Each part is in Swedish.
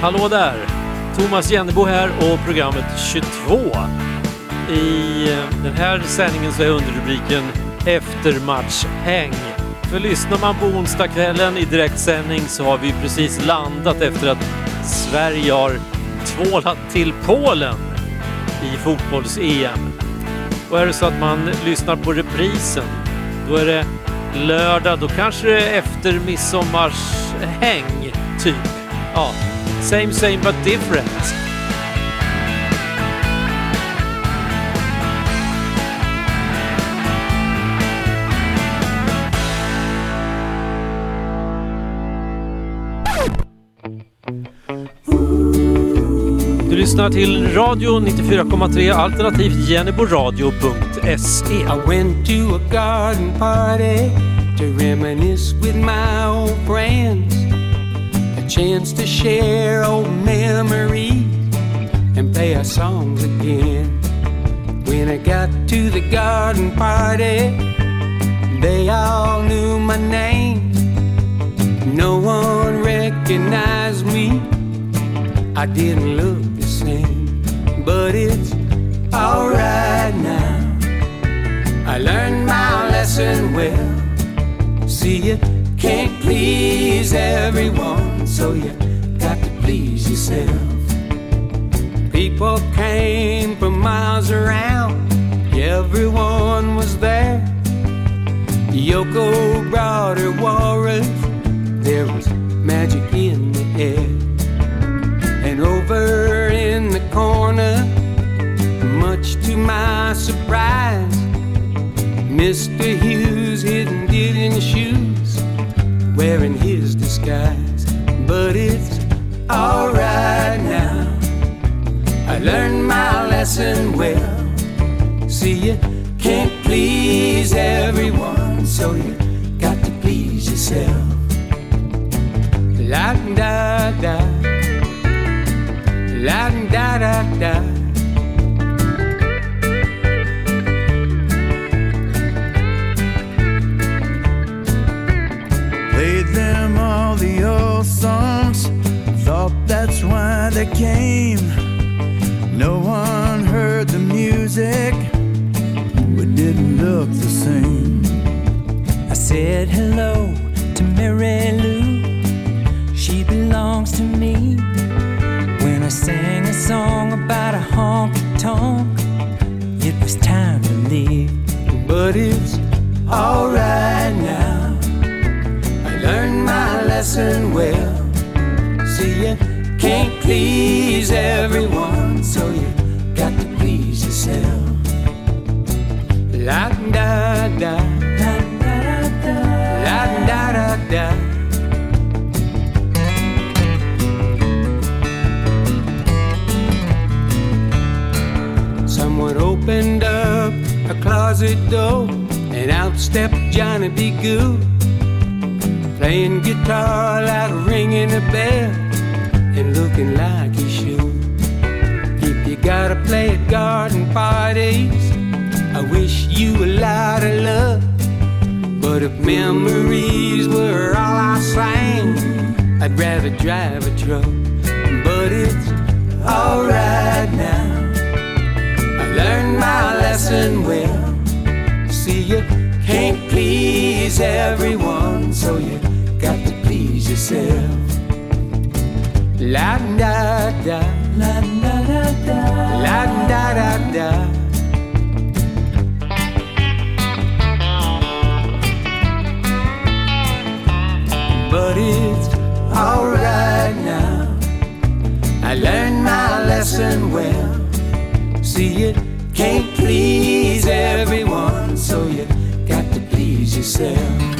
Hallå där! Thomas Jennebo här och programmet 22. I eh, den här sändningen så är underrubriken Eftermatchhäng. För lyssnar man på onsdagskvällen i direktsändning så har vi precis landat efter att Sverige har tvålat till Polen i fotbolls-EM. Och är det så att man lyssnar på reprisen, då är det lördag, då kanske det är efter midsommarshäng, typ. Ja, same same but different. Lyssnar till Radio 94,3 alternativt. I went to a garden party to reminisce with my old friends. A chance to share old memories and play our songs again. When I got to the garden party, they all knew my name. No one recognized me. I didn't look but it's alright now. I learned my lesson well. See, you can't please everyone, so you got to please yourself. People came from miles around, everyone was there. Yoko brought her walrus, there was magic in the air. Mr. Hughes hidden did in shoes, wearing his disguise. But it's alright now. I learned my lesson well. See, you can't please everyone, so you got to please yourself. La da da, la da da da. Old songs, thought that's why they came. No one heard the music, we didn't look the same. I said hello to Mary Lou. She belongs to me. When I sang a song about a honky tonk, it was time to leave. But it's alright now. Learned my lesson well. See, you can't please everyone, so you got to please yourself. La da da, la da da, la da da da. Someone opened up a closet door, and out stepped Johnny B. Good, playing guitar like ringing a bell, and looking like he should. If you gotta play at garden parties, I wish you a lot of luck. But if memories were all I sang, I'd rather drive a truck. But it's alright now. I learned my lesson well. See, you can't please everyone, so you yourself. La da da, la da da da, la da da da. But it's alright now. I learned my lesson well. See, you can't please everyone, so you got to please yourself.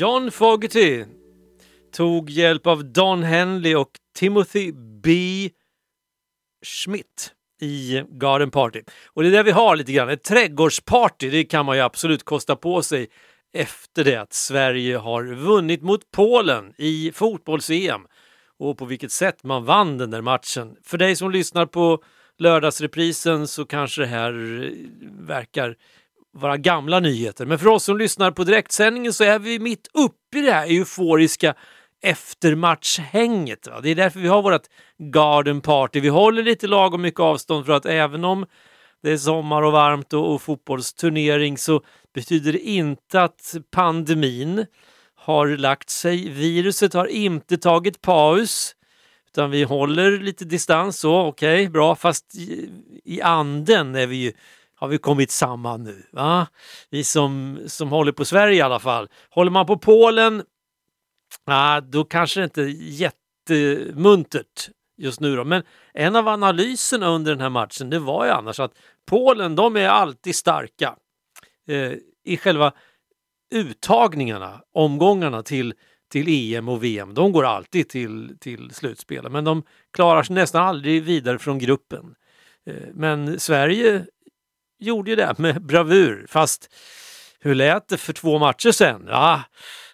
John Fogerty tog hjälp av Don Henley och Timothy B. Schmidt i Garden Party. Och det är det vi har lite grann, ett trädgårdsparty, det kan man ju absolut kosta på sig efter det att Sverige har vunnit mot Polen i fotbolls-EM och på vilket sätt man vann den där matchen. För dig som lyssnar på lördagsreprisen så kanske det här eh, verkar våra gamla nyheter. Men för oss som lyssnar på direktsändningen så är vi mitt uppe i det här euforiska eftermatchhänget. Va? Det är därför vi har vårt garden party. Vi håller lite lagom mycket avstånd för att även om det är sommar och varmt och, och fotbollsturnering så betyder det inte att pandemin har lagt sig. Viruset har inte tagit paus utan vi håller lite distans så, okej, okay, bra, fast i, i anden är vi ju, har vi kommit samman nu. Va? Vi som, som håller på Sverige i alla fall. Håller man på Polen, ah, då kanske det inte är jättemuntert just nu då. Men en av analyserna under den här matchen det var ju annars att Polen de är alltid starka eh, i själva uttagningarna, omgångarna till, till EM och VM. De går alltid till, till slutspel, men de klarar sig nästan aldrig vidare från gruppen. Eh, men Sverige gjorde ju det med bravur fast hur lät det för två matcher sen? Ja,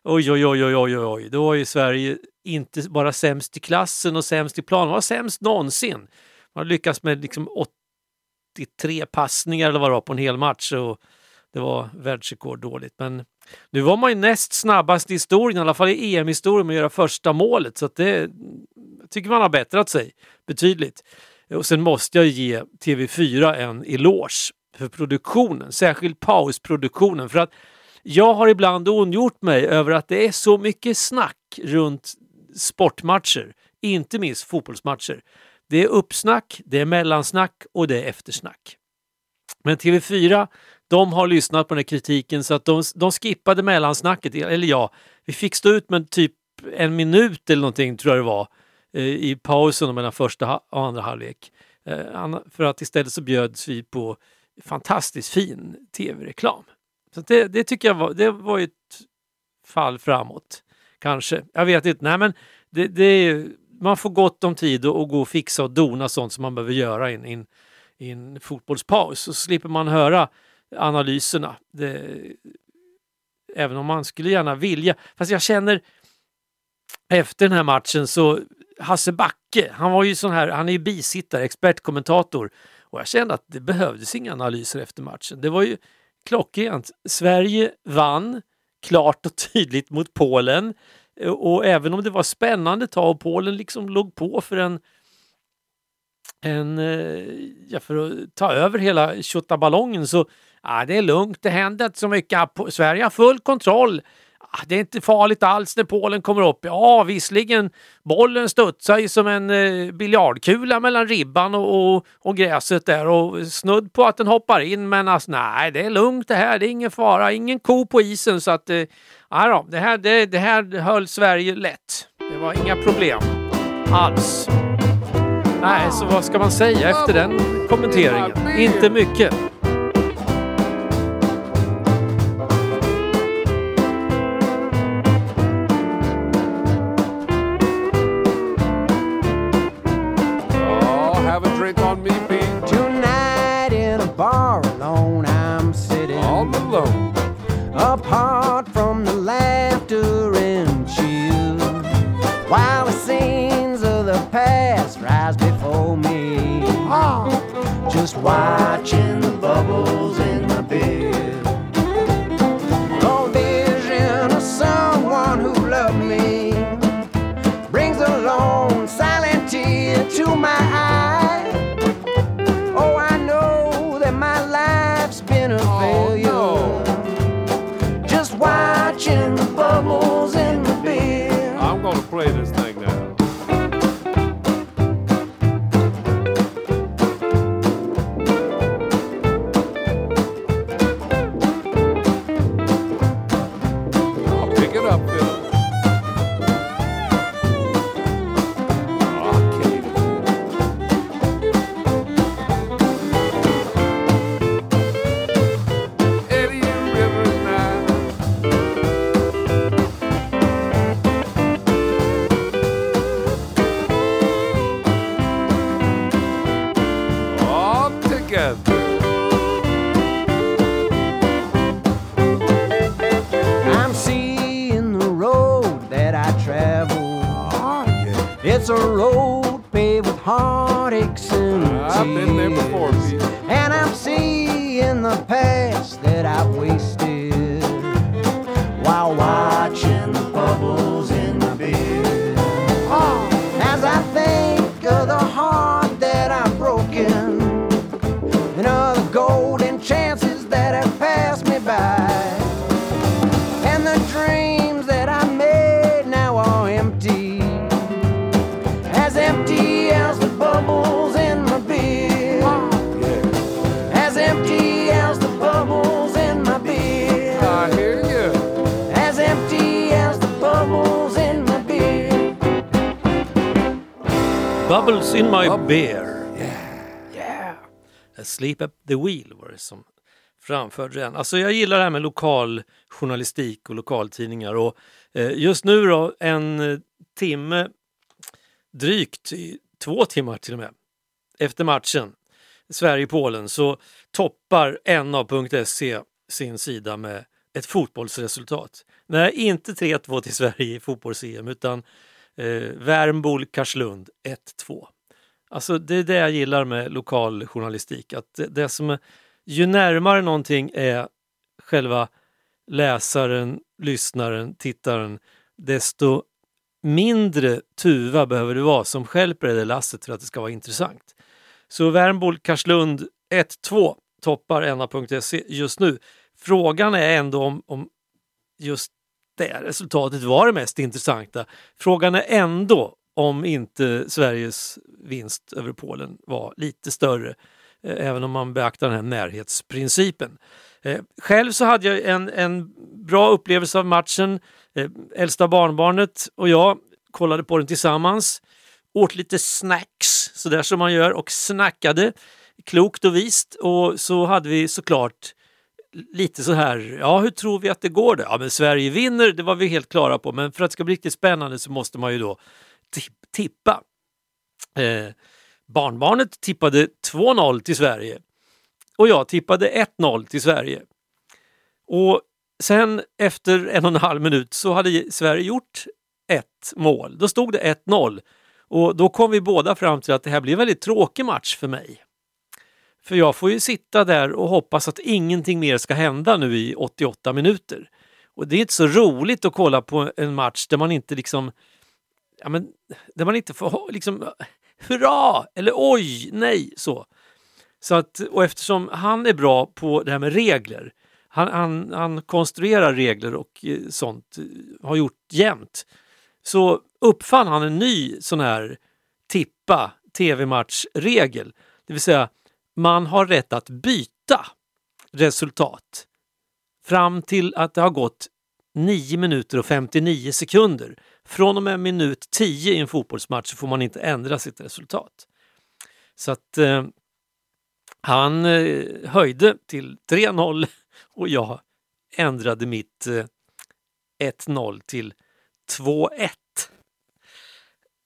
oj, oj, oj, oj, oj, oj, då var ju Sverige inte bara sämst i klassen och sämst i plan, man var sämst någonsin. Man lyckats med liksom 83 passningar eller vad det var på en hel match och det var världsrekord dåligt. Men nu var man ju näst snabbast i historien, i alla fall i EM-historien, med att göra första målet. Så att det tycker man har bättrat sig betydligt. Och sen måste jag ge TV4 en eloge för produktionen, särskilt pausproduktionen. För att jag har ibland ondgjort mig över att det är så mycket snack runt sportmatcher, inte minst fotbollsmatcher. Det är uppsnack, det är mellansnack och det är eftersnack. Men TV4 de har lyssnat på den här kritiken så att de, de skippade mellansnacket. Eller ja, vi fick stå ut med typ en minut eller någonting tror jag det var eh, i pausen mellan första och andra halvlek. Eh, för att istället så bjöds vi på fantastiskt fin tv-reklam. Så det, det, tycker jag var, det var ett fall framåt. Kanske. Jag vet inte. Nej, men det, det man får gott om tid att gå och fixa och dona sånt som man behöver göra i en, en fotbollspaus. Så slipper man höra analyserna. Det, även om man skulle gärna vilja. Fast jag känner efter den här matchen så Hasse Backe, han var ju sån här, han är ju bisittare, expertkommentator och jag kände att det behövdes inga analyser efter matchen. Det var ju klockrent. Sverige vann klart och tydligt mot Polen och även om det var spännande tag och Polen liksom låg på för en en, eh, ja, för att ta över hela tjottaballongen så Ja, det är lugnt, det händer inte så mycket. Sverige har full kontroll. Ah, det är inte farligt alls när Polen kommer upp. Ja, visserligen bollen studsar ju som en eh, biljardkula mellan ribban och, och, och, gräset där och snudd på att den hoppar in. Men alltså, nej, det är lugnt det här. Det är ingen fara, ingen ko på isen så att eh, ja, då, det, här, det, det här höll Sverige lätt. Det var inga problem alls. Nej, så vad ska man säga efter den kommenteringen? Inte mycket. Apart from the laughter and chill. While the scenes of the past rise before me, just watching the bubbles in the beer. A vision of someone who loved me brings a lone silent tear to my eye. Som framförde den. Alltså jag gillar det här med lokal journalistik och lokaltidningar och eh, just nu då en eh, timme, drygt två timmar till och med, efter matchen Sverige-Polen så toppar NA.se sin sida med ett fotbollsresultat. Nej, inte 3-2 till Sverige i fotbolls-EM utan eh, Värmbol Karslund 1-2. Alltså det är det jag gillar med lokal journalistik. Att det, det som är, ju närmare någonting är själva läsaren, lyssnaren, tittaren, desto mindre tuva behöver det vara som stjälper det där lasset för att det ska vara intressant. Så Värmbo Karslund 1-2 toppar NA.se just nu. Frågan är ändå om, om just det resultatet var det mest intressanta. Frågan är ändå om inte Sveriges vinst över Polen var lite större, Eh, även om man beaktar den här närhetsprincipen. Eh, själv så hade jag en, en bra upplevelse av matchen. Eh, äldsta barnbarnet och jag kollade på den tillsammans, åt lite snacks, sådär som man gör, och snackade klokt och vist. Och så hade vi såklart lite så här, ja hur tror vi att det går då? Ja men Sverige vinner, det var vi helt klara på, men för att det ska bli riktigt spännande så måste man ju då tippa. Eh, barnbarnet tippade 2-0 till Sverige och jag tippade 1-0 till Sverige. Och sen efter en och en halv minut så hade Sverige gjort ett mål. Då stod det 1-0 och då kom vi båda fram till att det här blir en väldigt tråkig match för mig. För jag får ju sitta där och hoppas att ingenting mer ska hända nu i 88 minuter. Och det är inte så roligt att kolla på en match där man inte liksom ja, men, där man inte får ha- liksom hurra eller oj, nej så. så att, och eftersom han är bra på det här med regler, han, han, han konstruerar regler och eh, sånt, eh, har gjort jämt, så uppfann han en ny sån här tippa tv-matchregel. Det vill säga, man har rätt att byta resultat fram till att det har gått 9 minuter och 59 sekunder. Från och med minut 10 i en fotbollsmatch så får man inte ändra sitt resultat. Så att eh, han eh, höjde till 3-0 och jag ändrade mitt eh, 1-0 till 2-1.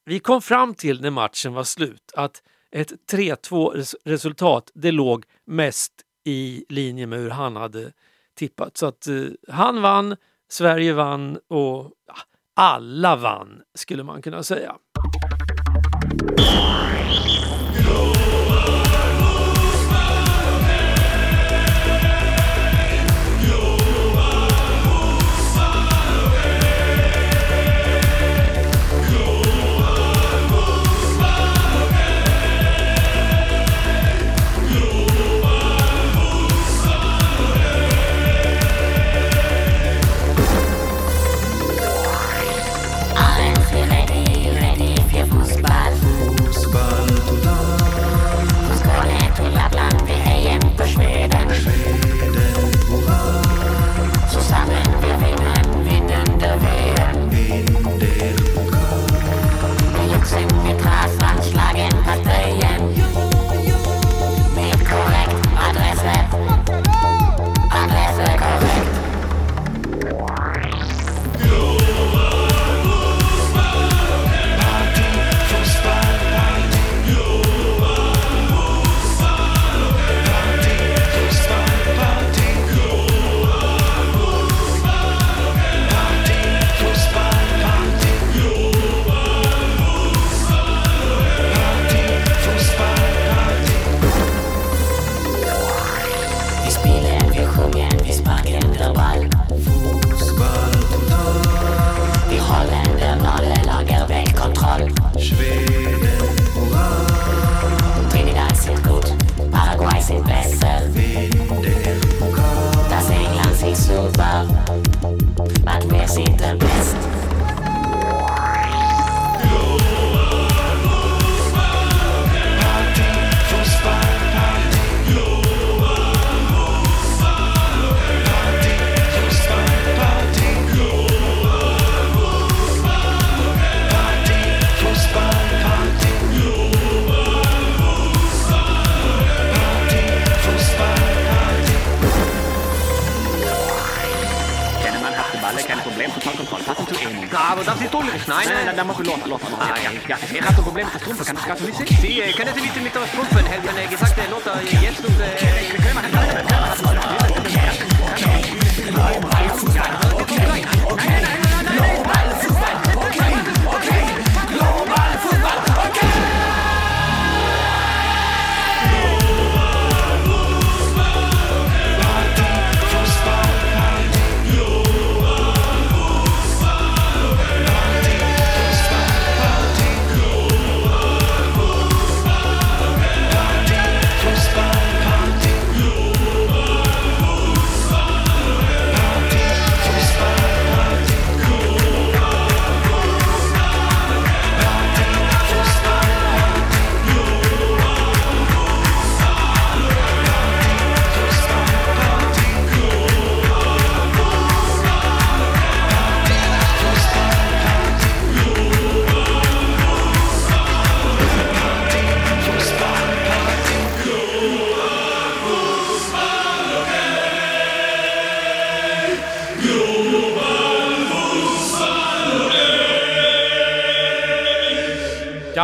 Vi kom fram till när matchen var slut att ett 3-2 resultat det låg mest i linje med hur han hade tippat. Så att eh, han vann, Sverige vann och ja, alla vann skulle man kunna säga.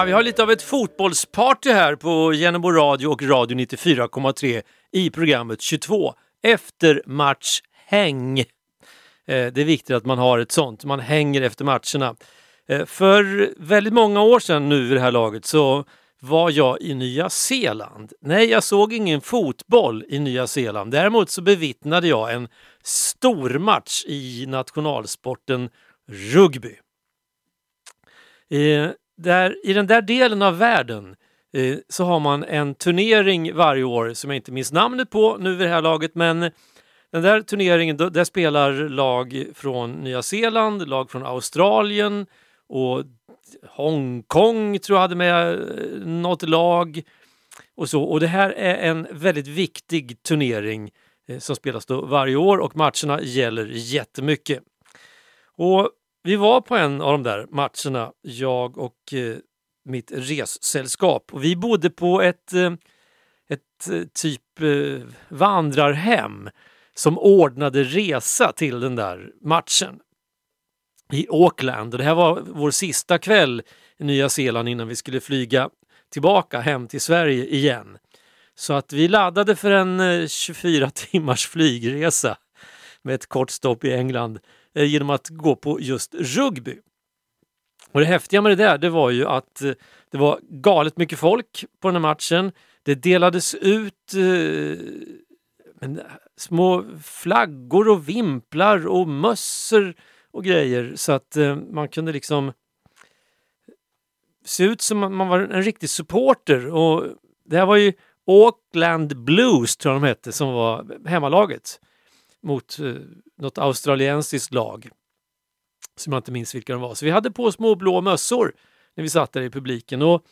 Vi har lite av ett fotbollsparty här på Genombo Radio och Radio 94,3 i programmet 22 efter match häng. Eh, det är viktigt att man har ett sånt, man hänger efter matcherna. Eh, för väldigt många år sedan nu vid det här laget så var jag i Nya Zeeland. Nej, jag såg ingen fotboll i Nya Zeeland. Däremot så bevittnade jag en stor match i nationalsporten rugby. Eh, där, I den där delen av världen eh, så har man en turnering varje år som jag inte minns namnet på nu vid det här laget men den där turneringen, då- där spelar lag från Nya Zeeland, lag från Australien och Hongkong tror jag hade med eh, något lag. Och, så. och det här är en väldigt viktig turnering eh, som spelas då varje år och matcherna gäller jättemycket. Och vi var på en av de där matcherna, jag och eh, mitt ressällskap. Och vi bodde på ett, eh, ett eh, typ eh, vandrarhem som ordnade resa till den där matchen i Auckland. Och det här var vår sista kväll i Nya Zeeland innan vi skulle flyga tillbaka hem till Sverige igen. Så att vi laddade för en eh, 24 timmars flygresa med ett kort stopp i England eh, Eh, genom att gå på just rugby. Och det häftiga med det där det var ju att eh, det var galet mycket folk på den här matchen. Det delades ut eh, men, små flaggor och vimplar och mössor och grejer så att eh, man kunde liksom se ut som att man var en riktig supporter. Och det här var ju Auckland Blues tror jag de hette som var hemmalaget mot eh, något australiensiskt lag som jag inte minns vilka de var. Så vi hade på små blå mössor när vi satt där i publiken. Och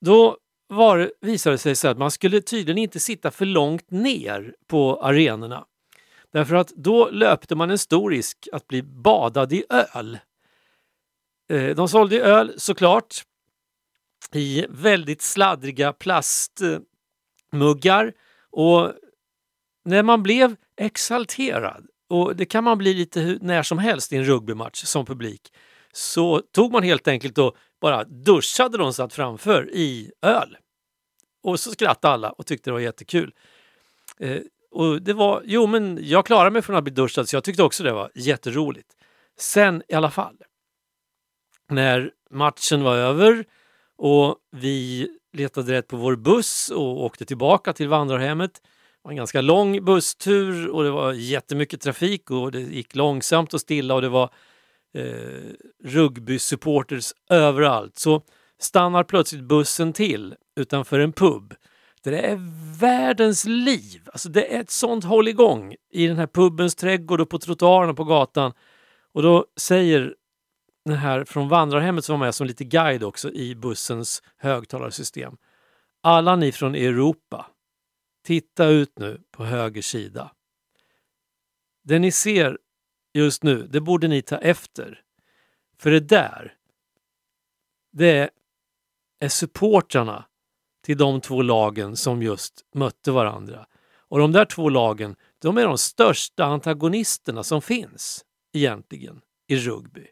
då var, visade det sig så att man skulle tydligen inte sitta för långt ner på arenorna. Därför att då löpte man en stor risk att bli badad i öl. Eh, de sålde öl såklart i väldigt sladdriga plastmuggar och när man blev exalterad, och det kan man bli lite när som helst i en rugbymatch som publik, så tog man helt enkelt och bara duschade de satt framför i öl. Och så skrattade alla och tyckte det var jättekul. Eh, och det var, jo men jag klarade mig från att bli duschad så jag tyckte också det var jätteroligt. Sen i alla fall, när matchen var över och vi letade rätt på vår buss och åkte tillbaka till vandrarhemmet. Var en ganska lång busstur och det var jättemycket trafik och det gick långsamt och stilla och det var eh, rugbysupporters överallt. Så stannar plötsligt bussen till utanför en pub. Det är världens liv. Alltså det är ett sånt hålligång i den här pubens trädgård och på trottoaren och på gatan. Och då säger den här från vandrarhemmet som var med som lite guide också i bussens högtalarsystem. Alla ni från Europa, titta ut nu på höger sida. Det ni ser just nu, det borde ni ta efter. För det där, det är supportrarna till de två lagen som just mötte varandra. Och de där två lagen, de är de största antagonisterna som finns egentligen i rugby.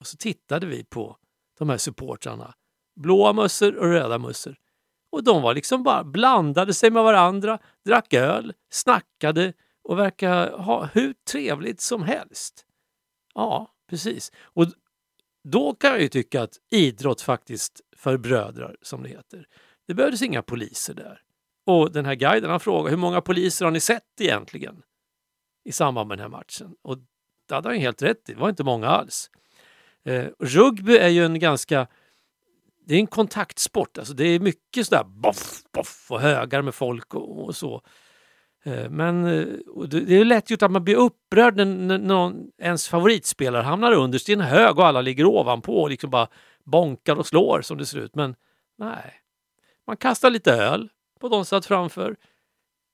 Och så tittade vi på de här supportrarna. Blåa mössor och röda mössor. Och de var liksom bara blandade sig med varandra, drack öl, snackade och verkade ha hur trevligt som helst. Ja, precis. Och då kan jag ju tycka att idrott faktiskt förbrödrar, som det heter. Det behövdes inga poliser där. Och den här guiden han frågade hur många poliser har ni sett egentligen i samband med den här matchen? Och det hade han helt rätt i, det var inte många alls. Eh, rugby är ju en ganska det är en kontaktsport, alltså det är mycket sådär boff, boff och högar med folk och, och så. Eh, men eh, det är lätt gjort att man blir upprörd när, när någon, ens favoritspelare hamnar underst i en hög och alla ligger ovanpå och liksom bara bonkar och slår som det ser ut. Men nej, man kastar lite öl på de som satt framför.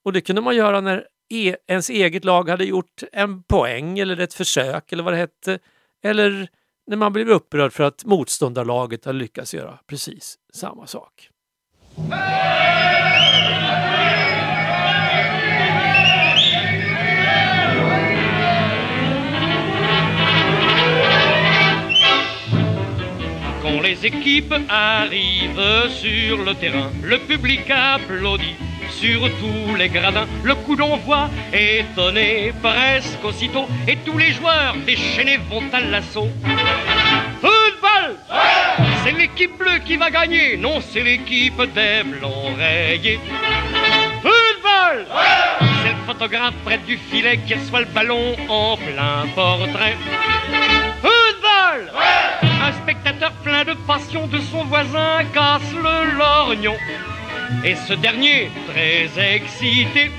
Och det kunde man göra när e ens eget lag hade gjort en poäng eller ett försök eller vad det hette. Eller när man blev upprörd för att motståndarlaget hade lyckats göra precis samma sak. Quand les équipes arrivent sur le terrain, le public applaudit sur tous les gradins. Le coup d'envoi étonné presque aussitôt et tous les joueurs déchaînés vont à l'assaut. Football C'est l'équipe bleue qui va gagner, non c'est l'équipe des blancs rayés. Football C'est le photographe près du filet qui reçoit le ballon en plein portrait. Football Un spectateur plein de passion de son voisin casse le lorgnon. Et ce dernier, très excité,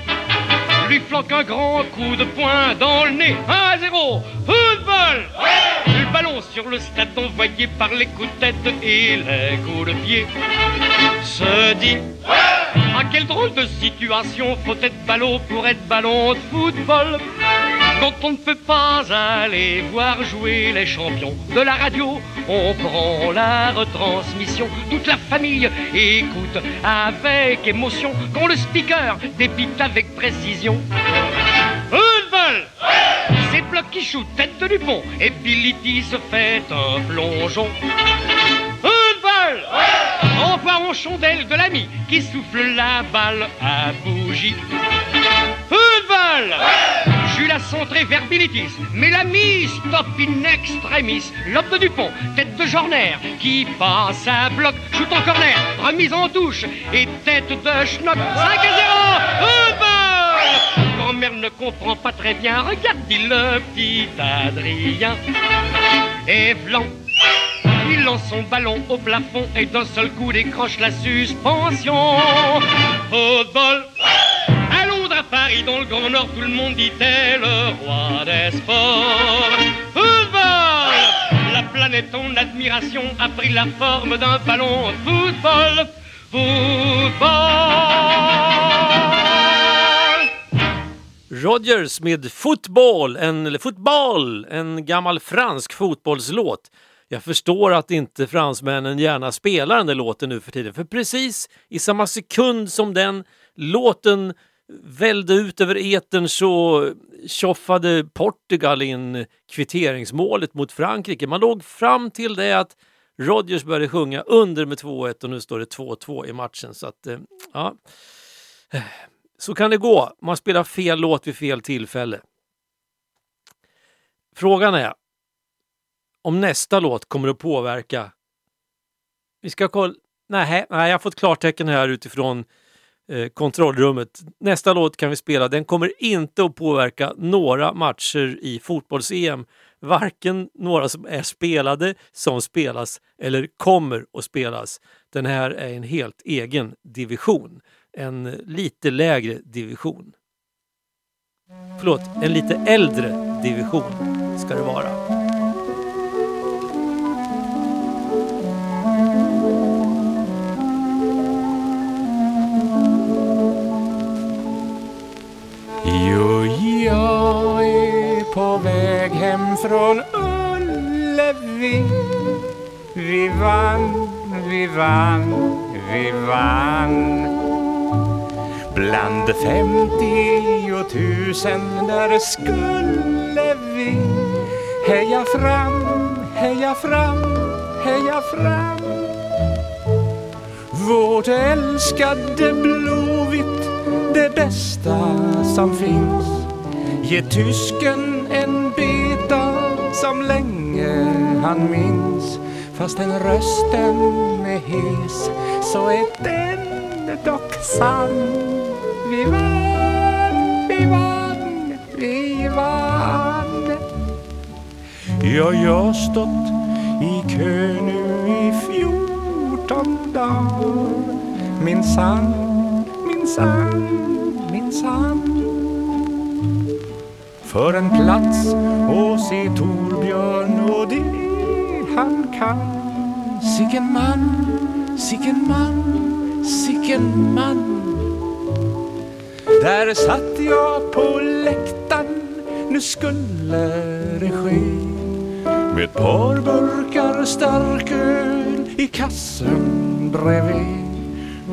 lui flanque un grand coup de poing dans le nez. 1 à 0, football Le ballon sur le stade envoyé par les coups de tête et les coups de pied se dit Ah quelle drôle de situation Faut être ballot pour être ballon de football quand on ne peut pas aller voir jouer les champions de la radio, on prend la retransmission. Toute la famille écoute avec émotion quand le speaker dépite avec précision. Football C'est Bloc qui shoot, tête de Dupont, et Billy se fait un plongeon. Football Envoie en chandelle de l'ami qui souffle la balle à bougie. Football Jules a centré vers Bilitis, mais la mise stop in extremis. Lope de Dupont, tête de Jorner, qui passe à bloc, shoot en corner, remise en touche, et tête de Schnock, 5 à 0, football Grand-mère ne comprend pas très bien, regarde, dit le petit Adrien. Et blanc, il lance son ballon au plafond et d'un seul coup décroche la suspension. À Londres, à Paris, dans le Grand Nord, tout le monde dit t'es le roi des sports. Football La planète en admiration a pris la forme d'un ballon football. Football Rogers med Football, en, eller football, en gammal fransk fotbollslåt. Jag förstår att inte fransmännen gärna spelar den där låten nu för tiden, för precis i samma sekund som den låten välde ut över etern så tjoffade Portugal in kvitteringsmålet mot Frankrike. Man låg fram till det att Rodgers började sjunga under med 2-1 och nu står det 2-2 i matchen. Så att, eh, ja. Så kan det gå. Man spelar fel låt vid fel tillfälle. Frågan är om nästa låt kommer att påverka. Vi ska kolla. Nej, nej jag har fått klartecken här utifrån eh, kontrollrummet. Nästa låt kan vi spela. Den kommer inte att påverka några matcher i fotbolls-EM. Varken några som är spelade, som spelas eller kommer att spelas. Den här är en helt egen division. En lite lägre division. Förlåt, en lite äldre division ska det vara. Jo, jag är på väg hem från Ullevi. Vi vann, vi vann, vi vann. Bland femtiotusen, där skulle vi. Heja fram, heja fram, heja fram. Vårt älskade Blåvitt, det bästa som finns. Ge tysken en beta som länge han minns. Fast rösten är hes så är den dock sann. Vi vann, vi vann, vi vann. Ja, jag har stått i kö nu i fjol, dagar. Minsann, minsann, minsann. För en plats och se Torbjörn och det han kan. Sicken man, sicken man, sicken man. Där satt jag på läktaren, nu skulle det ske. Med ett par burkar starköl i kassen bredvid.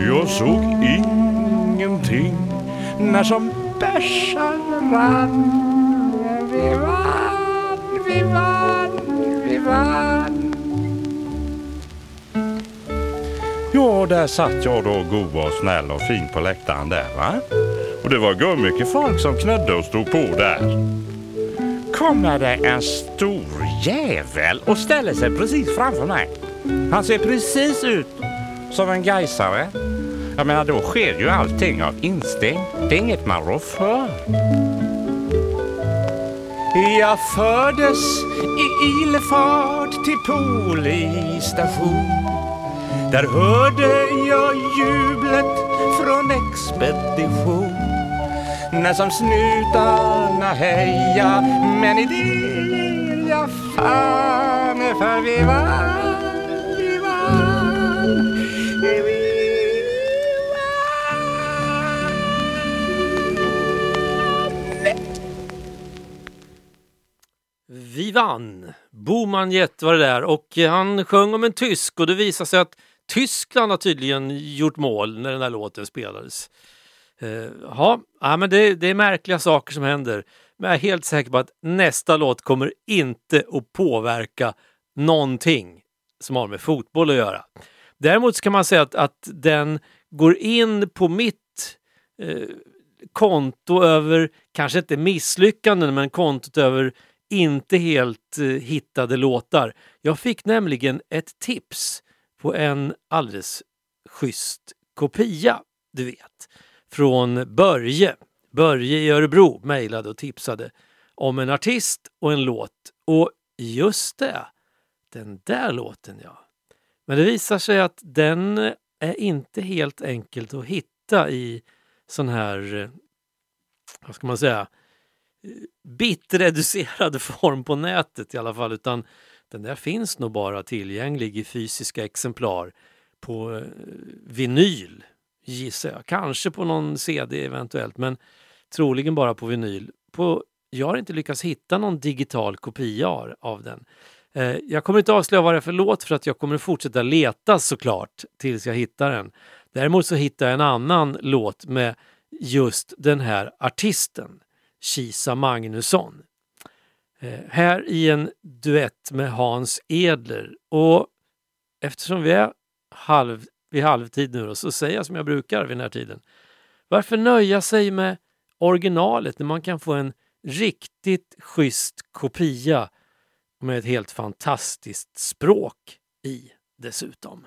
Jag såg ingenting när som bärsan rann. Vi vann, vi vann, vi vann. Ja, där satt jag då god och snäll och fin på läktaren där va. Och det var mycket folk som knödde och stod på där. Kommer det en stor jävel och ställer sig precis framför mig. Han ser precis ut som en gaisare. Jag menar då sker ju allting av instinkt. Det är inget man rår för. Jag fördes i ilfart till polisstation. Där hörde jag jublet från expedition. När som snutarna heja men i det jag fan för vi Vi! Boman Jett var det där och eh, han sjöng om en tysk och det visade sig att Tyskland har tydligen gjort mål när den här låten spelades. Uh, ja, ja, men det, det är märkliga saker som händer. Men jag är helt säker på att nästa låt kommer inte att påverka någonting som har med fotboll att göra. Däremot kan man säga att, att den går in på mitt eh, konto över, kanske inte misslyckanden, men kontot över inte helt eh, hittade låtar. Jag fick nämligen ett tips på en alldeles schysst kopia, du vet, från Börje. Börje i Örebro mejlade och tipsade om en artist och en låt. Och just det, den där låten ja. Men det visar sig att den eh, är inte helt enkelt att hitta i sån här, eh, vad ska man säga, bitreducerad form på nätet i alla fall utan den där finns nog bara tillgänglig i fysiska exemplar på eh, vinyl gissar jag. Kanske på någon CD eventuellt men troligen bara på vinyl. På, jag har inte lyckats hitta någon digital kopia av den. Eh, jag kommer inte avslöja vad det är för låt för att jag kommer fortsätta leta såklart tills jag hittar den. Däremot så hittar jag en annan låt med just den här artisten. Kisa Magnusson. Eh, här i en duett med Hans Edler. Och eftersom vi är halv, vid halvtid nu då, så säger jag som jag brukar vid den här tiden. Varför nöja sig med originalet när man kan få en riktigt schysst kopia med ett helt fantastiskt språk i dessutom.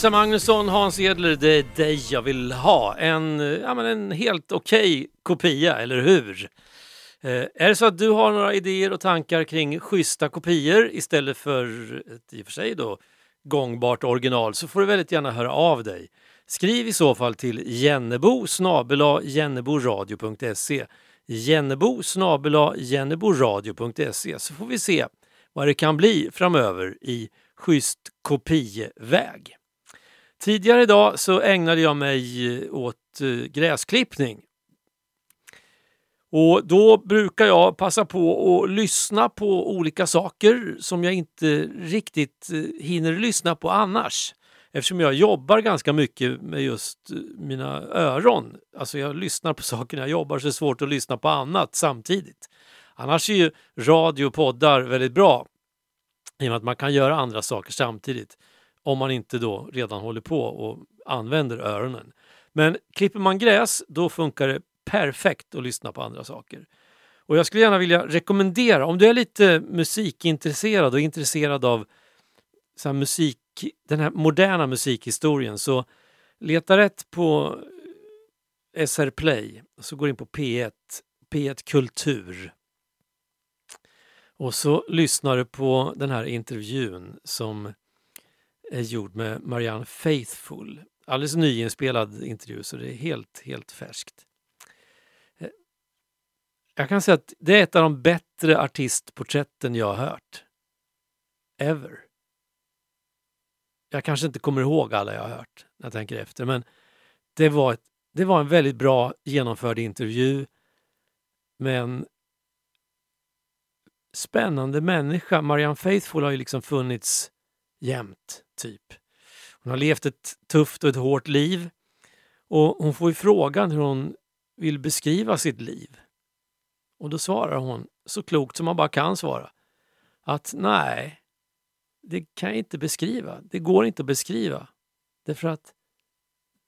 Lisa Magnusson, Hans Edler, det är dig jag vill ha. En, ja, men en helt okej kopia, eller hur? Eh, är det så att du har några idéer och tankar kring schyssta kopior istället för ett i och för sig då gångbart original så får du väldigt gärna höra av dig. Skriv i så fall till jennebo snabela jenneboradio.se jennebo snabela jenneboradio.se så får vi se vad det kan bli framöver i schysst kopieväg. Tidigare idag så ägnade jag mig eh, åt eh, gräsklippning. Och då brukar jag passa på att lyssna på olika saker som jag inte riktigt eh, hinner lyssna på annars. Eftersom jag jobbar ganska mycket med just mina öron. Alltså jag lyssnar på saker när jag jobbar så det är svårt att lyssna på annat samtidigt. Annars är ju radio och poddar väldigt bra i och med att man kan göra andra saker samtidigt om man inte då redan håller på och använder öronen. Men klipper man gräs då funkar det perfekt att lyssna på andra saker. Och jag skulle gärna vilja rekommendera, om du är lite musikintresserad och intresserad av så här musik, den här moderna musikhistorien så leta rätt på SR Play och så går in på P1, P1 Kultur. Och så lyssnar du på den här intervjun som är gjord med Marianne Faithfull. Alldeles nyinspelad intervju så det är helt, helt färskt. Eh, jag kan säga att det är ett av de bättre artistporträtten jag har hört. Ever. Jag kanske inte kommer ihåg alla jag har hört när jag tänker efter men det var, ett, det var en väldigt bra genomförd intervju med en spännande människa. Marianne Faithfull har ju liksom funnits jämt, typ. Hon har levt ett tufft och ett hårt liv och hon får ju frågan hur hon vill beskriva sitt liv. Och då svarar hon, så klokt som man bara kan svara, att nej, det kan jag inte beskriva. Det går inte att beskriva. Därför att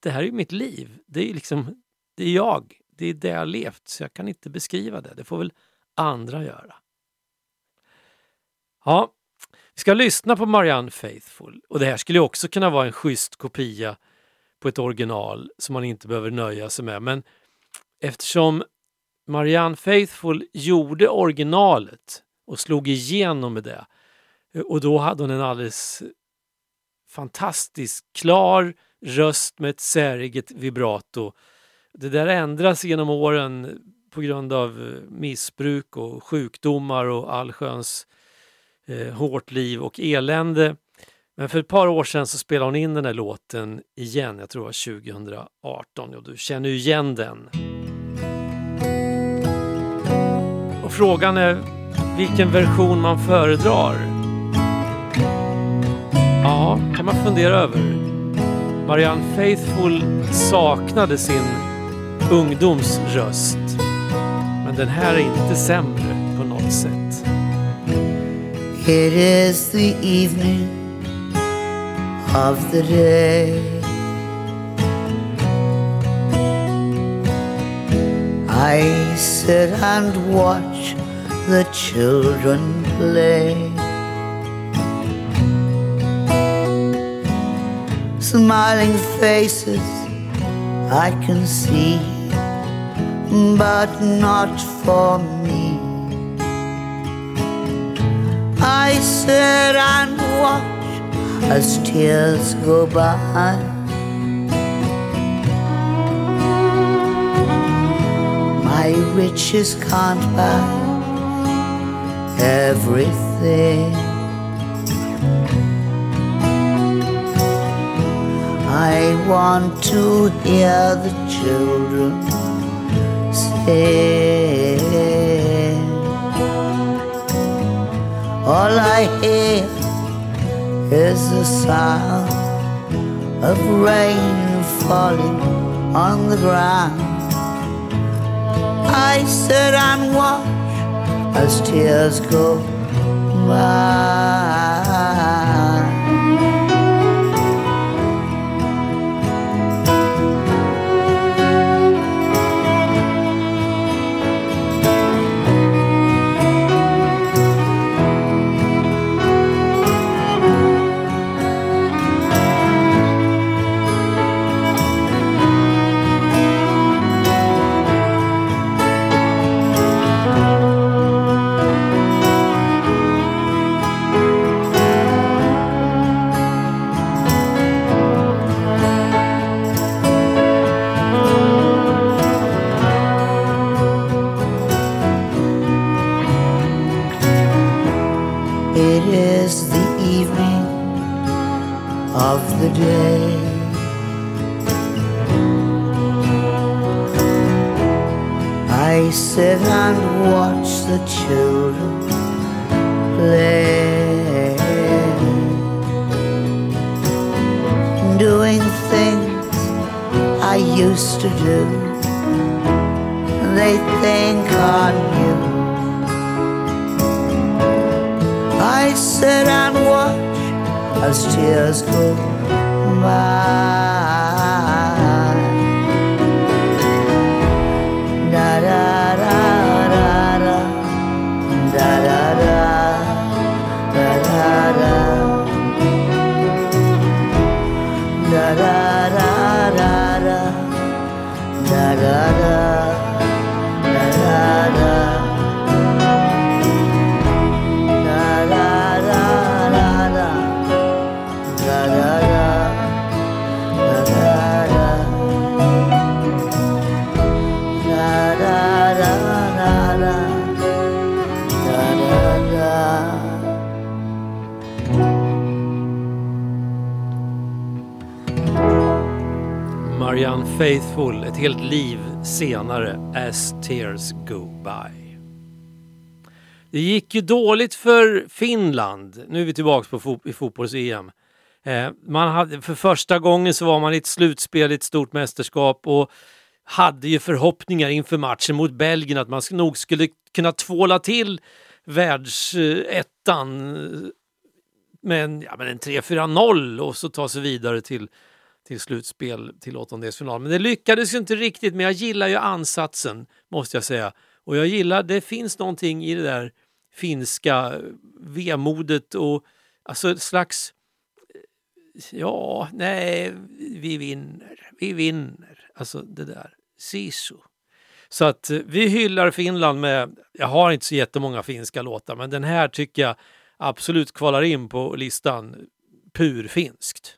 det här är ju mitt liv. Det är liksom, det är jag. Det är det jag har levt, så jag kan inte beskriva det. Det får väl andra göra. Ja, vi ska lyssna på Marianne Faithfull och det här skulle också kunna vara en schysst kopia på ett original som man inte behöver nöja sig med. Men eftersom Marianne Faithfull gjorde originalet och slog igenom med det och då hade hon en alldeles fantastisk klar röst med ett säreget vibrato. Det där ändras genom åren på grund av missbruk och sjukdomar och allsköns eh, hårt liv och elände. Men för ett par år sedan så spelade hon in den här låten igen, jag tror det var 2018 och du känner ju igen den. Och frågan är vilken version man föredrar. Ja, kan man fundera över. Marianne Faithfull saknade sin ungdomsröst. Men den här är inte sämre på något sätt. It is the evening of the day. I sit and watch the children play. Smiling faces I can see, but not for me. I sit and watch as tears go by. My riches can't buy everything. I want to hear the children sing. All I hear is the sound of rain falling on the ground. I sit and watch as tears go by. Marianne Faithfull, ett helt liv senare, As Tears Go By. Det gick ju dåligt för Finland. Nu är vi tillbaka på fo- i fotbolls-EM. Eh, man hade, för första gången så var man i ett slutspel i ett stort mästerskap och hade ju förhoppningar inför matchen mot Belgien att man nog skulle kunna tvåla till världsettan eh, eh, med en, ja, men en 3-4-0 och så ta sig vidare till, till slutspel till åttondelsfinal. Men det lyckades ju inte riktigt, men jag gillar ju ansatsen måste jag säga. Och jag gillar, det finns någonting i det där finska eh, vemodet och alltså ett slags eh, Ja, nej, vi vinner, vi vinner. Alltså det där, sisu. Så att eh, vi hyllar Finland med, jag har inte så jättemånga finska låtar, men den här tycker jag absolut kvalar in på listan purfinskt.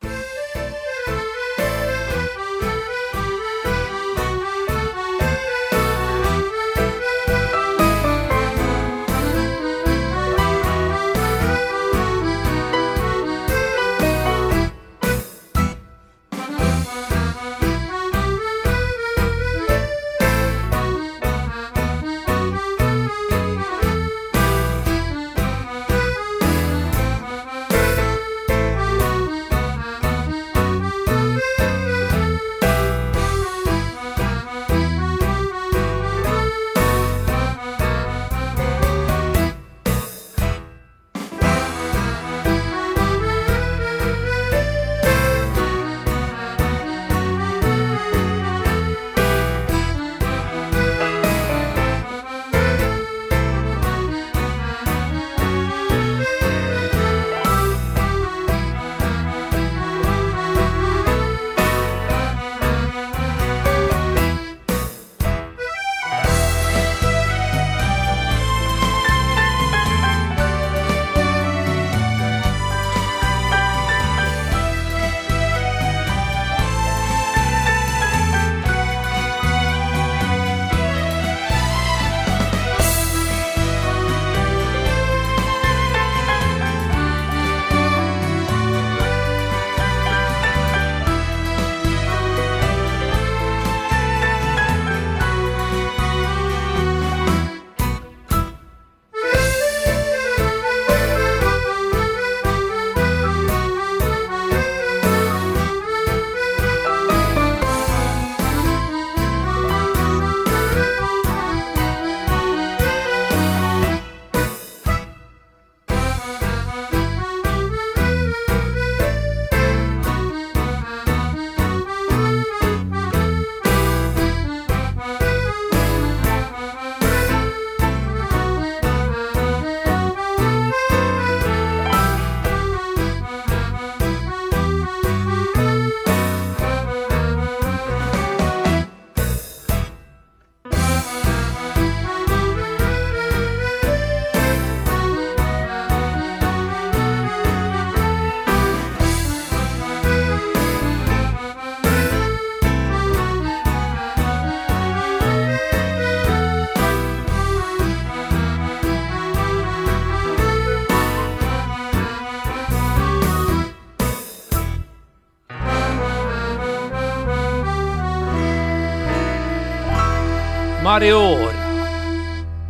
Mariora.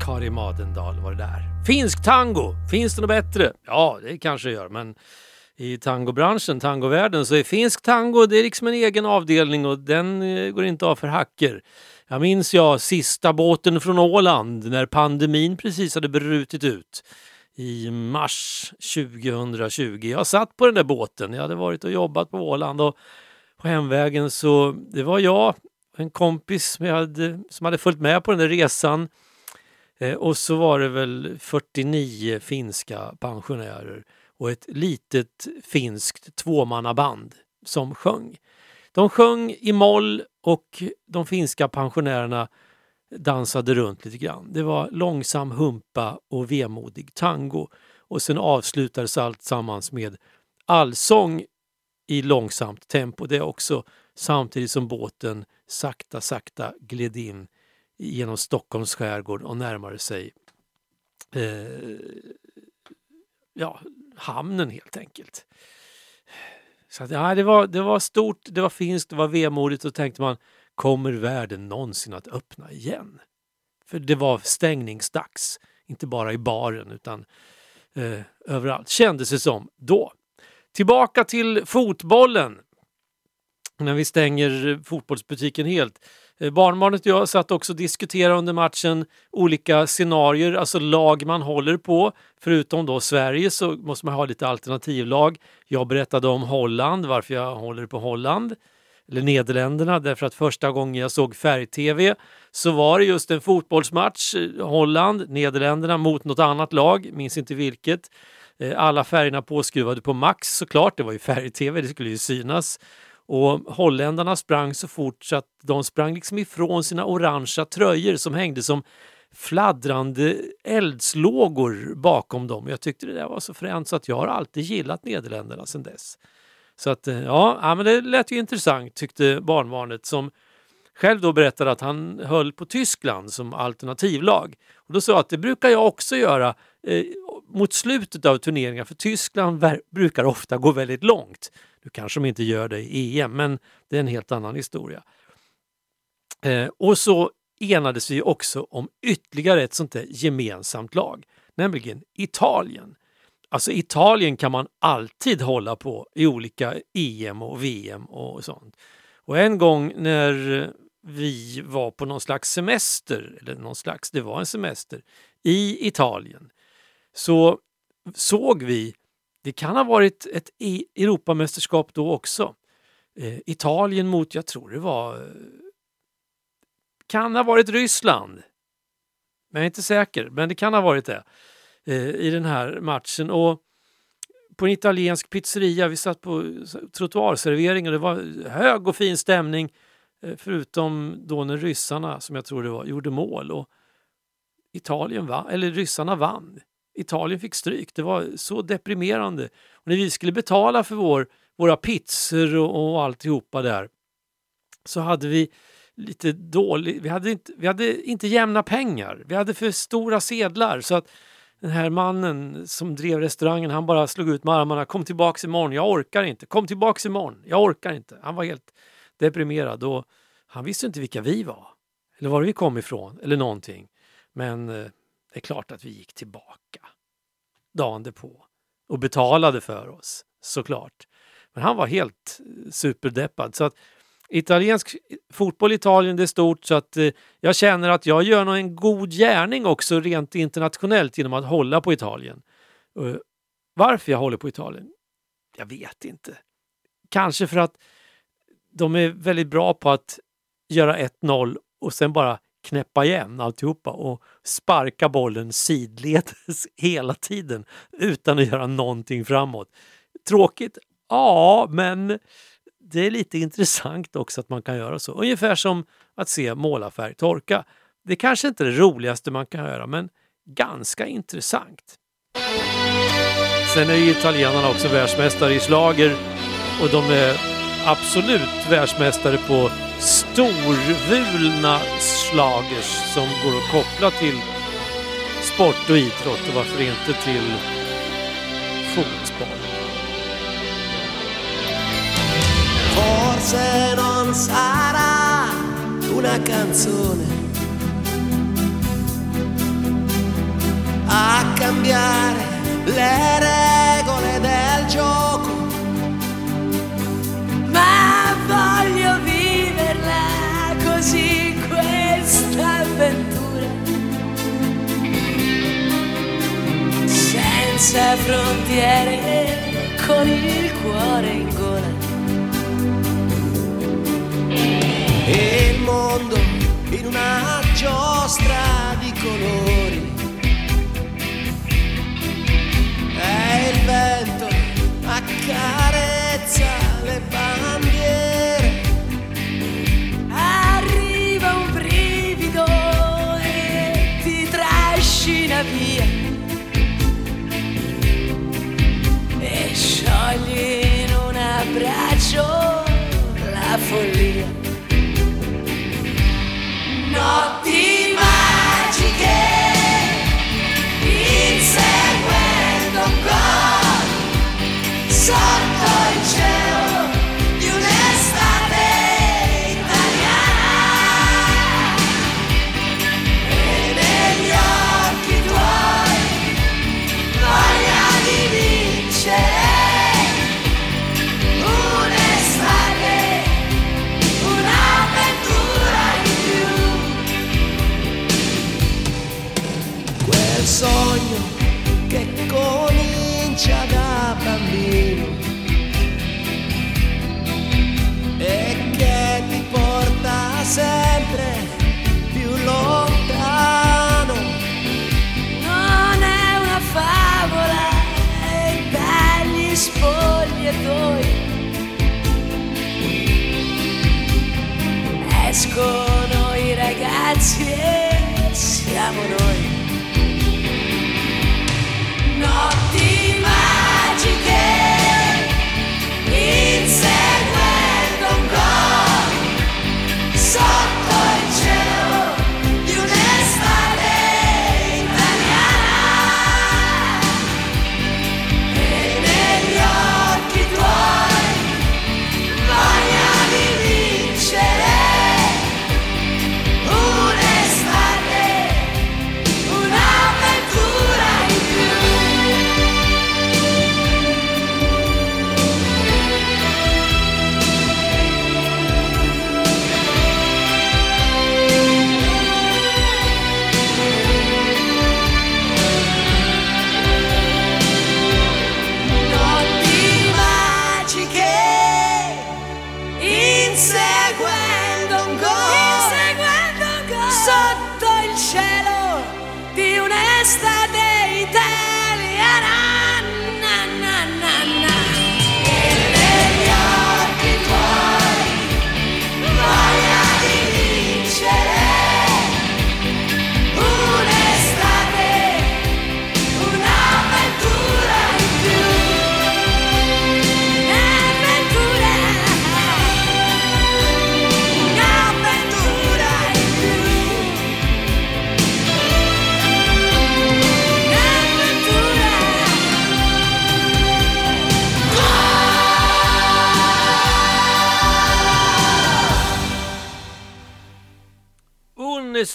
Kari Madendal var det där. Finsk tango, finns det något bättre? Ja, det kanske det gör, men i tangobranschen, tangovärlden, så är finsk tango det är liksom en egen avdelning och den eh, går inte av för hacker. Jag minns jag sista båten från Åland när pandemin precis hade brutit ut i mars 2020. Jag satt på den där båten, jag hade varit och jobbat på Åland och på hemvägen så det var jag en kompis som, jag hade, som hade följt med på den där resan eh, och så var det väl 49 finska pensionärer och ett litet finskt tvåmannaband som sjöng. De sjöng i moll och de finska pensionärerna dansade runt lite grann. Det var långsam humpa och vemodig tango och sen avslutades allt sammans med allsång i långsamt tempo. Det är också samtidigt som båten sakta, sakta gled in genom Stockholms skärgård och närmade sig eh, ja, hamnen helt enkelt. Så att, ja, det, var, det var stort, det var finskt, det var vemodigt och tänkte man, kommer världen någonsin att öppna igen? För det var stängningsdags, inte bara i baren utan eh, överallt, kändes det som då. Tillbaka till fotbollen. När vi stänger fotbollsbutiken helt. Eh, barnbarnet och jag satt också och diskuterade under matchen olika scenarier, alltså lag man håller på. Förutom då Sverige så måste man ha lite alternativlag. Jag berättade om Holland, varför jag håller på Holland. Eller Nederländerna, därför att första gången jag såg färg-tv så var det just en fotbollsmatch. Eh, Holland, Nederländerna mot något annat lag, minns inte vilket. Eh, alla färgerna påskruvade på max såklart, det var ju färg-tv, det skulle ju synas. Och holländarna sprang så fort så att de sprang liksom ifrån sina orangea tröjor som hängde som fladdrande eldslågor bakom dem. Jag tyckte det där var så fränt så att jag har alltid gillat Nederländerna sedan dess. Så att eh, ja, ja men det lät ju intressant tyckte barnbarnet som själv då berättade att han höll på Tyskland som alternativlag. Och då sa jag att det brukar jag också göra eh, mot slutet av turneringar för Tyskland brukar ofta gå väldigt långt. Nu kanske de inte gör det i EM, men det är en helt annan historia. Eh, och så enades vi också om ytterligare ett sånt där gemensamt lag, nämligen Italien. Alltså Italien kan man alltid hålla på i olika EM och VM och sånt. Och en gång när vi var på någon slags semester, eller någon slags, det var en semester, i Italien så såg vi, det kan ha varit ett e, Europamästerskap då också, eh, Italien mot, jag tror det var, kan ha varit Ryssland. Men jag är inte säker, men det kan ha varit det eh, i den här matchen. Och på en italiensk pizzeria, vi satt på trottoarservering och det var hög och fin stämning eh, förutom då när ryssarna, som jag tror det var, gjorde mål och Italien vann, eller ryssarna vann. Italien fick stryk. Det var så deprimerande. Och när vi skulle betala för vår, våra pizzor och, och alltihopa där så hade vi lite dålig, vi hade, inte, vi hade inte jämna pengar. Vi hade för stora sedlar så att den här mannen som drev restaurangen han bara slog ut med armarna. Kom tillbaks imorgon, jag orkar inte. Kom tillbaks imorgon, jag orkar inte. Han var helt deprimerad och han visste inte vilka vi var. Eller var vi kom ifrån eller någonting. Men eh, det är klart att vi gick tillbaka dagen därpå och betalade för oss såklart. Men han var helt eh, superdeppad. Så att italiensk fotboll i Italien det är stort så att eh, jag känner att jag gör nog en god gärning också rent internationellt genom att hålla på Italien. Uh, varför jag håller på Italien? Jag vet inte. Kanske för att de är väldigt bra på att göra 1-0 och sen bara knäppa igen alltihopa och sparka bollen sidledes hela tiden utan att göra någonting framåt. Tråkigt? Ja, men det är lite intressant också att man kan göra så. Ungefär som att se målarfärg torka. Det kanske inte är det roligaste man kan göra, men ganska intressant. Sen är ju italienarna också världsmästare i slager och de är absolut världsmästare på storvulna slagers som går att koppla till sport och idrott och varför inte till fotboll. Forse non sarà una canzone a cambiare le Senza frontiere, con il cuore in gola. E il mondo in una giostra di colori.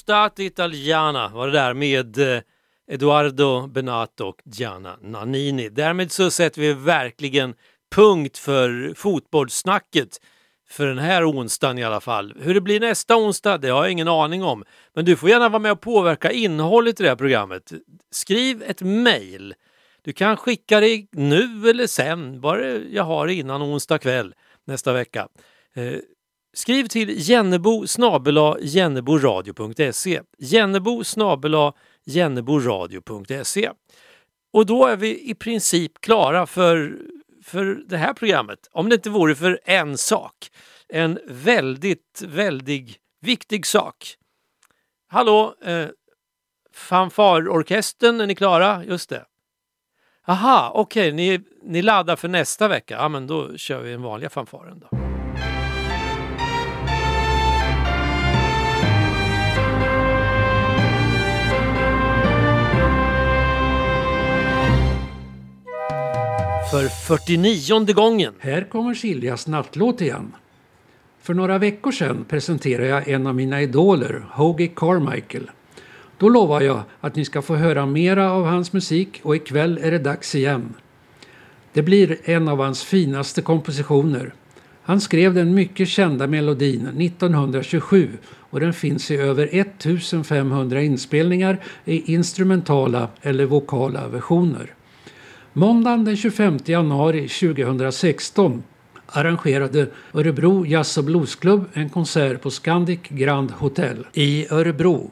Stati italiana var det där med eh, Eduardo Benato och Gianna Nannini. Därmed så sätter vi verkligen punkt för fotbollssnacket för den här onsdagen i alla fall. Hur det blir nästa onsdag, det har jag ingen aning om. Men du får gärna vara med och påverka innehållet i det här programmet. Skriv ett mejl. Du kan skicka det nu eller sen, bara jag har det innan onsdag kväll nästa vecka. Eh, Skriv till jennebo snabela jenneboradio.se jennebo snabela jenneboradio.se Och då är vi i princip klara för, för det här programmet. Om det inte vore för en sak. En väldigt, väldigt viktig sak. Hallå, eh, fanfarorkestern, är ni klara? Just det. Aha, okej, ni, ni laddar för nästa vecka. Ja, men då kör vi den vanliga fanfaren då. För 49 gången. Här kommer Siljas nattlåt igen. För några veckor sedan presenterade jag en av mina idoler, Hoagie Carmichael. Då lovar jag att ni ska få höra mera av hans musik och ikväll är det dags igen. Det blir en av hans finaste kompositioner. Han skrev den mycket kända melodin 1927 och den finns i över 1500 inspelningar i instrumentala eller vokala versioner. Måndagen den 25 januari 2016 arrangerade Örebro Jazz och Bluesklubb en konsert på Scandic Grand Hotel i Örebro.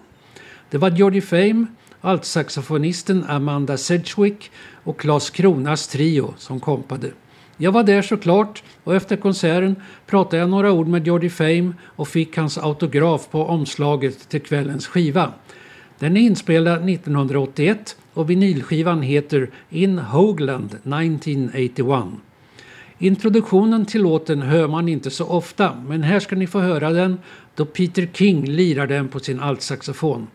Det var Geordie Fame, altsaxofonisten Amanda Sedgwick och Claes Kronas trio som kompade. Jag var där såklart och efter konserten pratade jag några ord med Geordie Fame och fick hans autograf på omslaget till kvällens skiva. Den är inspelad 1981 och vinylskivan heter In Hoagland 1981. Introduktionen till låten hör man inte så ofta men här ska ni få höra den då Peter King lirar den på sin altsaxofon.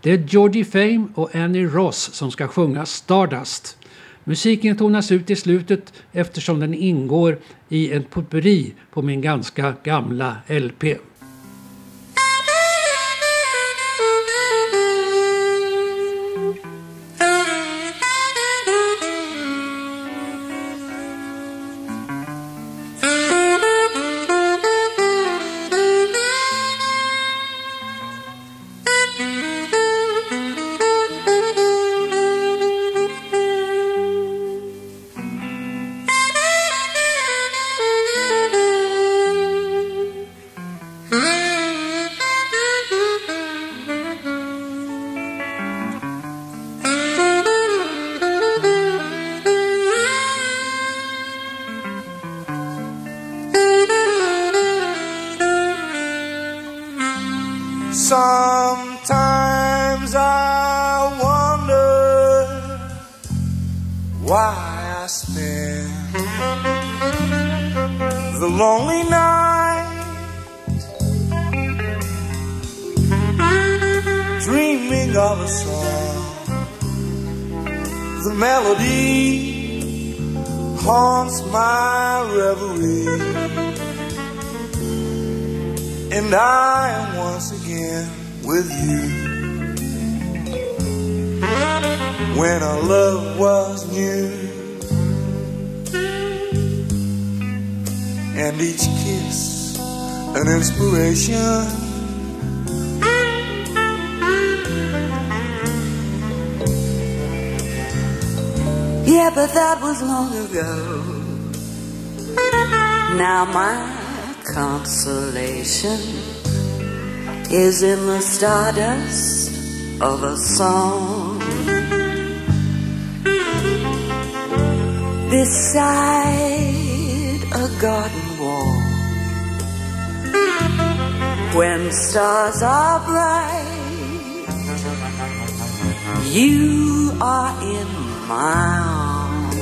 Det är Georgie Fame och Annie Ross som ska sjunga Stardust. Musiken tonas ut i slutet eftersom den ingår i en potpurri på min ganska gamla LP. Stardust of a song. Beside a garden wall. When stars are bright you are in my arms.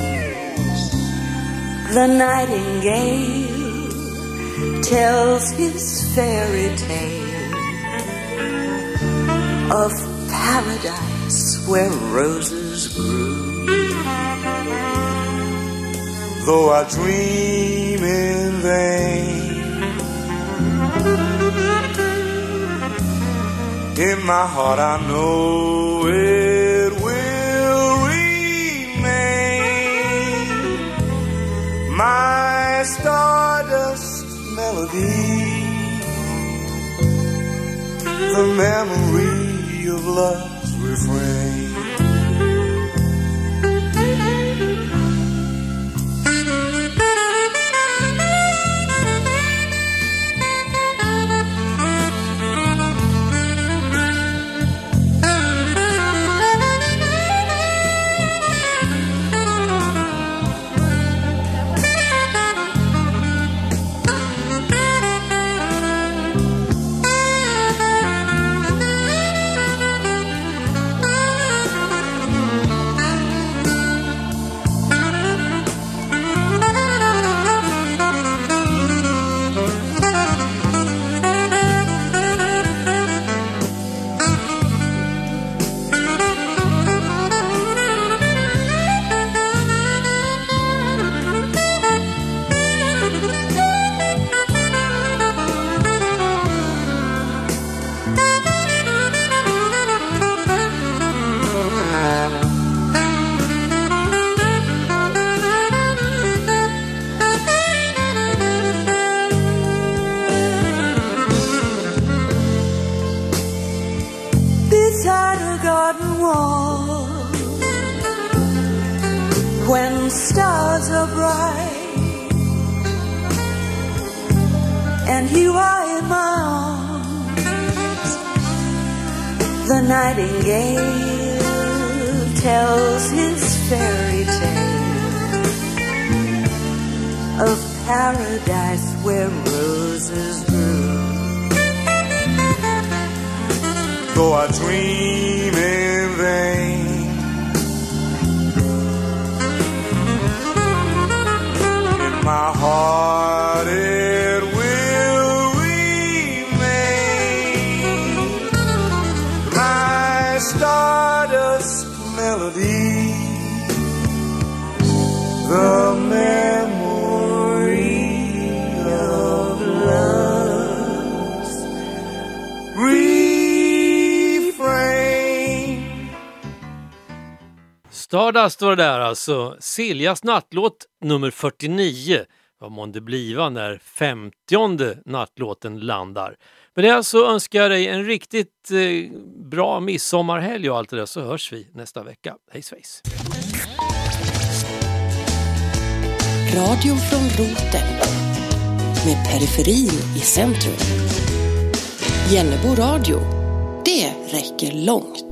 The nightingale tells his fairy tale of paradise where roses grew. Though I dream in vain, in my heart I know it will remain. My stardust melody, the memory love refrain. Stardust står det där alltså. Siljas nattlåt nummer 49. Vad månde bliva när femtionde nattlåten landar. Med det så alltså, önskar jag dig en riktigt eh, bra midsommarhelg och allt det där så hörs vi nästa vecka. Hej svejs! Radio från roten. Med periferin i centrum. Jennebo radio. Det räcker långt.